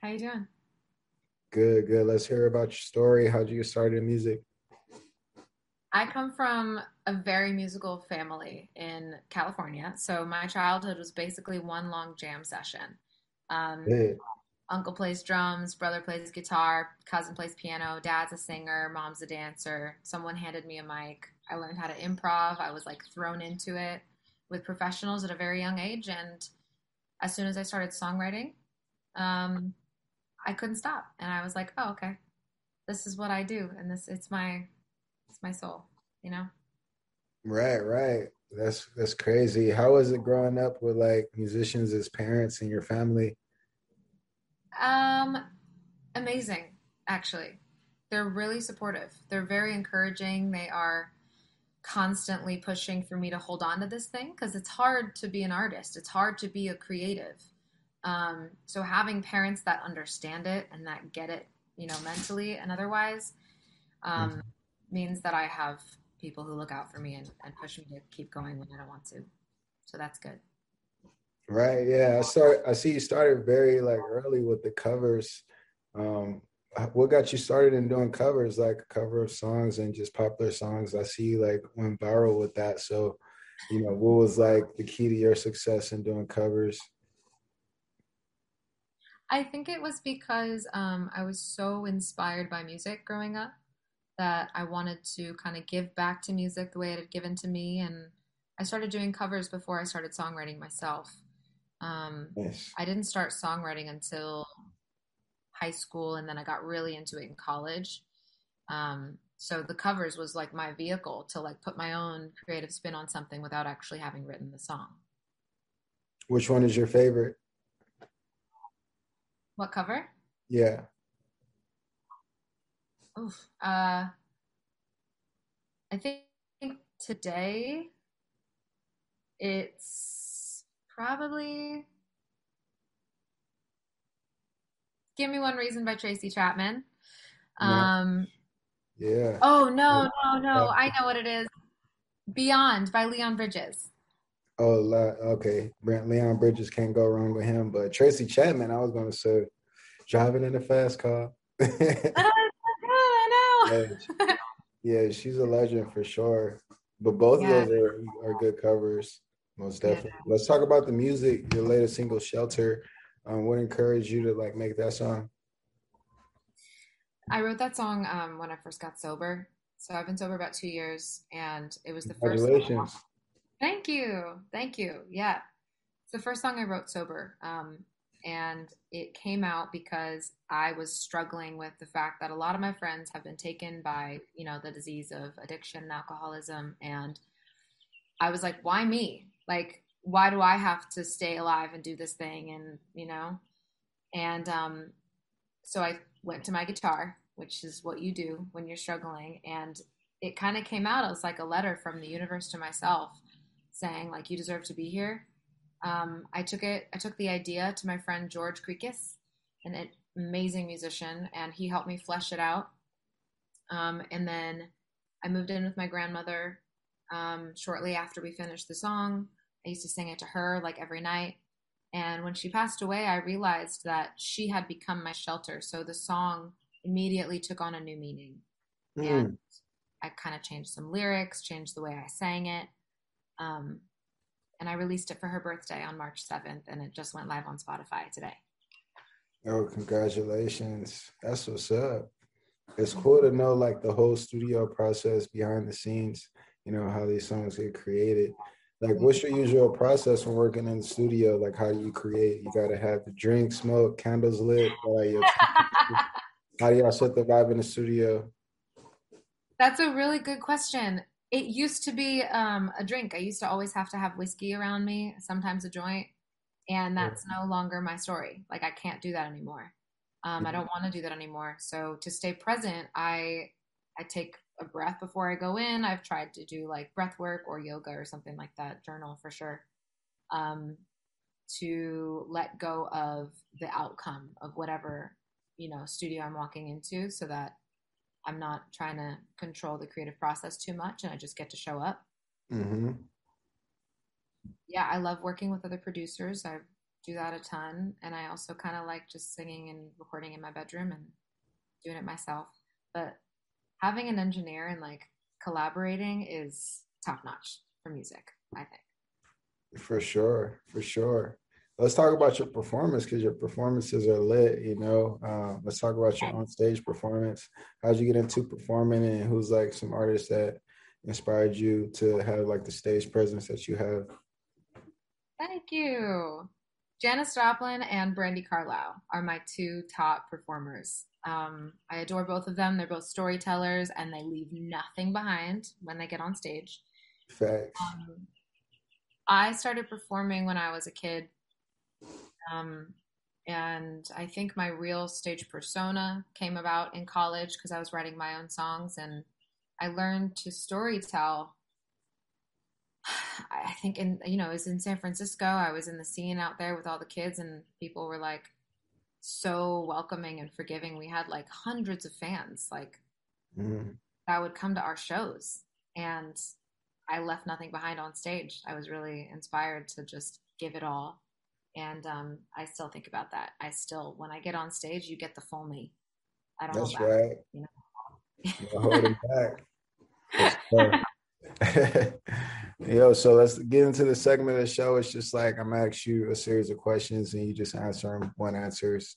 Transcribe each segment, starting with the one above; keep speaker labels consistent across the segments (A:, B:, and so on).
A: How you doing?
B: Good, good. Let's hear about your story. How did you start in music?
A: I come from a very musical family in California. So my childhood was basically one long jam session. Um, uncle plays drums, brother plays guitar, cousin plays piano, dad's a singer, mom's a dancer. Someone handed me a mic. I learned how to improv. I was like thrown into it with professionals at a very young age. And as soon as I started songwriting, um, I couldn't stop. And I was like, oh, okay, this is what I do. And this, it's my, it's my soul, you know?
B: Right, right. That's that's crazy. How was it growing up with like musicians as parents in your family?
A: Um, amazing, actually. They're really supportive. They're very encouraging. They are constantly pushing for me to hold on to this thing because it's hard to be an artist. It's hard to be a creative. Um, so having parents that understand it and that get it, you know, mentally and otherwise, um,
B: Mhm.
A: means that I have people who look out for me and, and push me to keep going when I don't want to. So that's good.
B: Right, yeah. I start I see you started very like early with the covers. Um what got you started in doing covers, like cover of songs and just popular songs? I see you like went viral with that. So, you know, what was like the key to your success in doing covers?
A: I think it was because um, I was so inspired by music growing up that I wanted to kind of give back to music the way it had given to me. And I started doing covers before I started songwriting myself. Um,
B: Yes.
A: I didn't start songwriting until high school, and then I got really into it in college. Um, so the covers was like my vehicle to like put my own creative spin on something without actually having written the song.
B: Which one is your favorite?
A: What cover?
B: Yeah.
A: Oof. Uh, I think today it's probably Give Me One Reason by Tracy Chapman.
B: Yeah.
A: Um,
B: Yeah.
A: oh, no, no, no. I know what it is. Beyond by Leon Bridges.
B: Oh, okay. Brent Leon Bridges can't go wrong with him, but Tracy Chapman, I was gonna say, driving in a fast car.
A: Oh,
B: Yeah,
A: I know.
B: yeah, she's a legend for sure. But both
A: Yeah.
B: of those are, are good covers, most
A: Yeah.
B: definitely. Let's talk about the music. Your latest single, "Shelter." Um, what encouraged you to like make that song?
A: I wrote that song um, when I first got sober. So I've been sober about two years, and it was the first.
B: Congratulations.
A: Thank you. Thank you. Yeah. It's the first song I wrote sober. Um, and it came out because I was struggling with the fact that a lot of my friends have been taken by, you know, the disease of addiction and alcoholism. And I was like, why me? Like, why do I have to stay alive and do this thing? And, you know, and um, so I went to my guitar, which is what you do when you're struggling. And it kind of came out as like a letter from the universe to myself saying like you deserve to be here. Um, i took it i took the idea to my friend george Krikis, an amazing musician and he helped me flesh it out. Um, and then i moved in with my grandmother um, shortly after we finished the song. I used to sing it to her like every night. And when she passed away i realized that she had become my shelter. So the song immediately took on a new meaning.
B: Mm,
A: and I kind of changed some lyrics, changed the way I sang it. Um, and I released it for her birthday on March 7th, and it just went live on Spotify today.
B: Oh, congratulations. That's what's up. It's cool to know like the whole studio process behind the scenes, you know, how these songs get created. Like, what's your usual process when working in the studio? Like, how do you create? You got to have the drink, smoke, candles lit. Like, how do y'all set the vibe in the studio?
A: That's a really good question. It used to be um, a drink. I used to always have to have whiskey around me, sometimes a joint, and that's no longer my story. Like I can't do that anymore. Um, I don't want to do that anymore. So to stay present, I I take a breath before I go in. I've tried to do like breath work or yoga or something like that. Journal for sure. Um, to let go of the outcome of whatever you know studio I'm walking into, so that I'm not trying to control the creative process too much and I just get to show up.
B: hmm
A: Yeah, I love working with other producers. I've do that a ton. And I also kind of like just singing and recording in my bedroom and doing it myself. But having an engineer and like collaborating is top notch for music, I think.
B: For sure, for sure. Let's talk about your performance because your performances are lit. You know, uh, let's talk about your on stage performance. How'd you get into performing, and who's like some artists that inspired you to have like the stage presence that you have?
A: Thank you. Janis Joplin and Brandi Carlile are my two top performers. Um, I adore both of them. They're both storytellers and they leave nothing behind when they get on stage.
B: Facts.
A: Um, I started performing when I was a kid. Um, and I think my real stage persona came about in college because I was writing my own songs and I learned to storytell I think in you know, it was in San Francisco. I was in the scene out there with all the kids and people were like so welcoming and forgiving. We had like hundreds of fans like mm. that would come to our shows and I left nothing behind on stage. I was really inspired to just give it all. And um, I still think about that. I still, when I get on stage, you get the full me. I don't know.
B: That's right. you know? holding back. Yo, so let's get into the segment of the show. It's just like I'm ask you a series of questions and you just answer them one answers.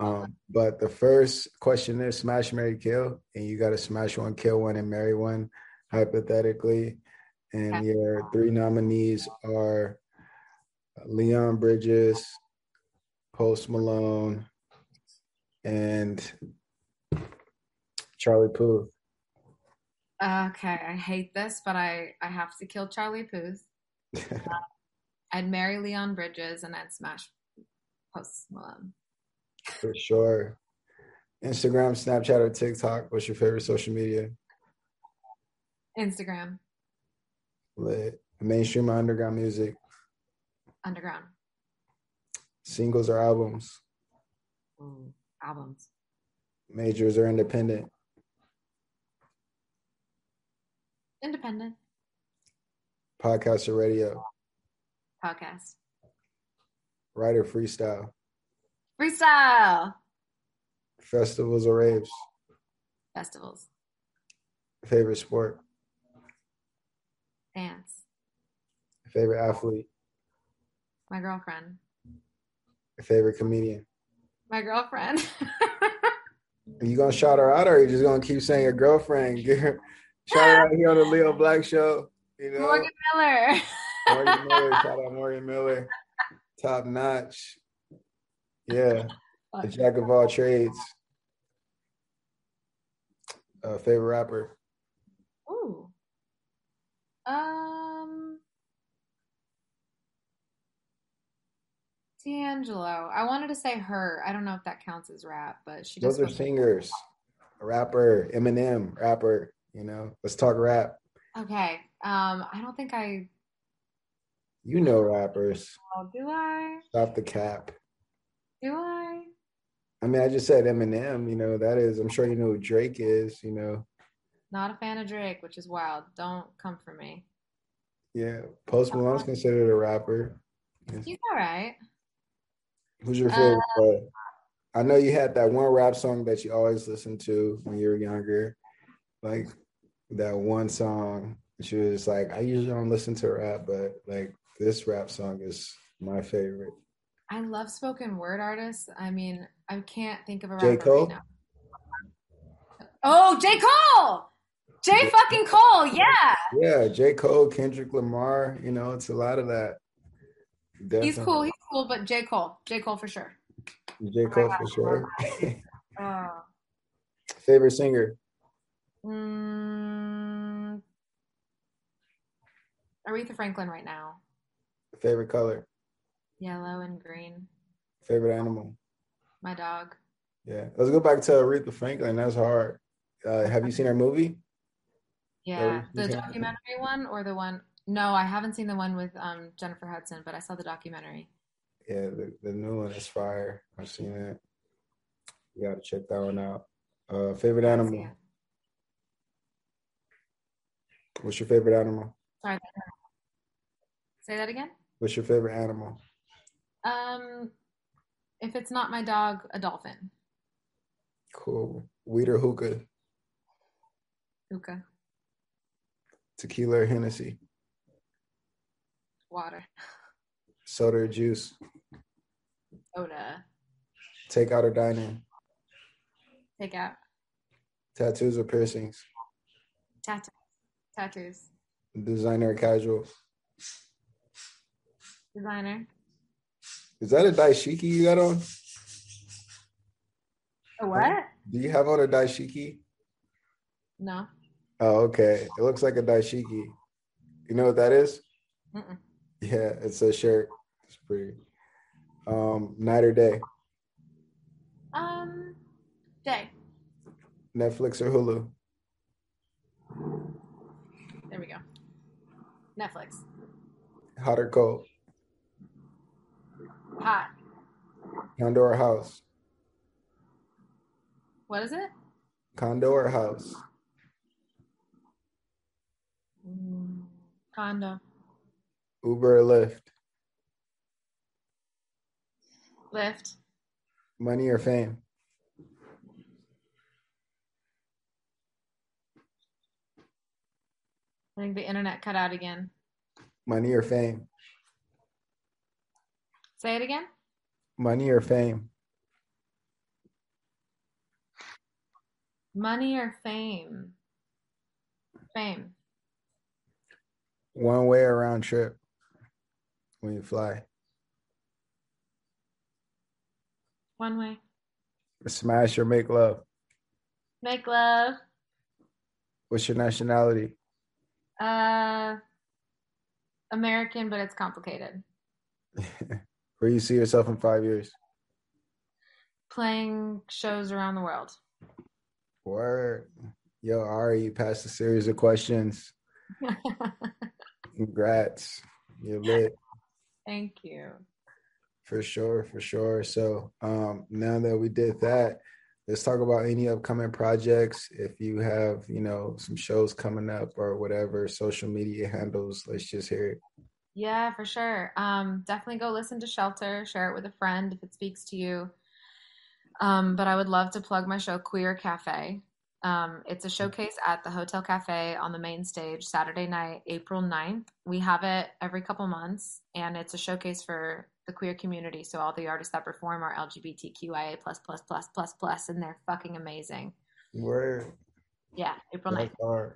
B: Um, but the first question is smash, marry, kill, and you got to smash one, kill one, and marry one, hypothetically. And your three nominees are Leon Bridges, Post Malone, and Charlie Puth.
A: Okay, I hate this, but I I have to kill Charlie Puth. uh, I'd marry Leon Bridges and I'd smash Post Malone.
B: For sure. Instagram, Snapchat, or TikTok. What's your favorite social media?
A: Instagram.
B: Lit. Mainstream or underground music?
A: Underground.
B: Singles or albums?
A: Ooh, albums.
B: Majors or independent?
A: Independent.
B: Podcast or radio?
A: Podcast.
B: Writer freestyle?
A: Freestyle.
B: Festivals or raves?
A: Festivals.
B: Favorite sport?
A: Dance.
B: Favorite athlete?
A: My girlfriend.
B: Favorite comedian?
A: My girlfriend.
B: Are you gonna shout her out, or are you just gonna keep saying your girlfriend? Shout her out here on the Leo Black Show. You know,
A: Morgan Miller.
B: Morgan Miller. Shout out Morgan Miller. Top notch. Yeah. The jack of all trades. Uh, favorite rapper.
A: Ooh. Um. D'Angelo. I wanted to say her. I don't know if that counts as rap, but she.
B: Those are singers. A rapper, Eminem, rapper. You know, let's talk rap.
A: Okay. Um, I don't think I.
B: You know rappers.
A: Oh, do I?
B: Stop the cap.
A: Do I?
B: I mean, I just said Eminem. You know, that is. I'm sure you know who Drake is. You know.
A: Not a fan of Drake, which is wild. Don't come for me.
B: Yeah, Post Malone's considered a rapper.
A: He's all right.
B: Who's your favorite? Uh, I know you had that one rap song that you always listened to when you were younger. Like that one song. She was like, I usually don't listen to rap, but like this rap song is my favorite.
A: I love spoken word artists. I mean, I can't think of a J. Cole? right. Oh, J. Cole! J. fucking Cole, yeah.
B: Yeah, J. Cole, Kendrick Lamar, you know, it's a lot of that.
A: Definitely. He's cool, he's cool, but J. Cole. J. Cole for sure.
B: J. Cole oh for sure. uh, Favorite singer?
A: Mm, Aretha Franklin right now.
B: Favorite color?
A: Yellow and green.
B: Favorite animal?
A: My dog.
B: Yeah. Let's go back to Aretha Franklin. That's hard. Uh, have you seen her movie?
A: Yeah. The documentary one or the one? No, I haven't seen the one with um, Jennifer Hudson, but I saw the documentary.
B: Yeah, the, the new one is fire. I've seen it. You got to check that one out. Uh, favorite animal? What's your favorite animal?
A: Sorry. Say that again.
B: What's your favorite animal?
A: Um, if it's not my dog, a dolphin.
B: Cool. Weed or hookah?
A: Hookah.
B: Tequila or Hennessy?
A: Water.
B: Soda or juice?
A: Soda.
B: Takeout or dine in?
A: Take out.
B: Tattoos or piercings?
A: Tattoos. Tattoos.
B: Designer or casual?
A: Designer.
B: Is that a dashiki you got on?
A: A what?
B: Do you have on a dashiki?
A: No.
B: Oh, okay. It looks like a dashiki. You know what that is?
A: Mm-mm.
B: Yeah, it's a shirt. It's pretty. Um, night or day?
A: Um, day.
B: Netflix or Hulu?
A: There we go. Netflix.
B: Hot or cold?
A: Hot.
B: Condo or house?
A: What is it?
B: Condo or house?
A: Mm, condo.
B: Uber or Lyft?
A: Lyft.
B: Money or fame?
A: I think the internet cut out again.
B: Money or fame?
A: Say it again.
B: Money or fame?
A: Money or fame? Fame.
B: One way or round trip when you fly?
A: One way.
B: Smash or make love?
A: Make love.
B: What's your nationality?
A: Uh, American, but it's complicated.
B: Where you see yourself in five years?
A: Playing shows around the world.
B: Word. Yo, Ari, you passed a series of questions. Congrats. You're lit.
A: Thank you.
B: For sure, for sure. So um now that we did that, let's talk about any upcoming projects. If you have, you know, some shows coming up or whatever, social media handles, let's just hear it.
A: Yeah, for sure. Um, definitely go listen to Shelter, share it with a friend if it speaks to you. Um, but I would love to plug my show Queer Cafe. Um, it's a showcase at the Hotel Cafe on the main stage Saturday night, April 9th. We have it every couple months, and it's a showcase for the queer community. So all the artists that perform are LGBTQIA plus plus plus plus plus, and they're fucking amazing.
B: Word.
A: Yeah, April 9th.
B: That's hard.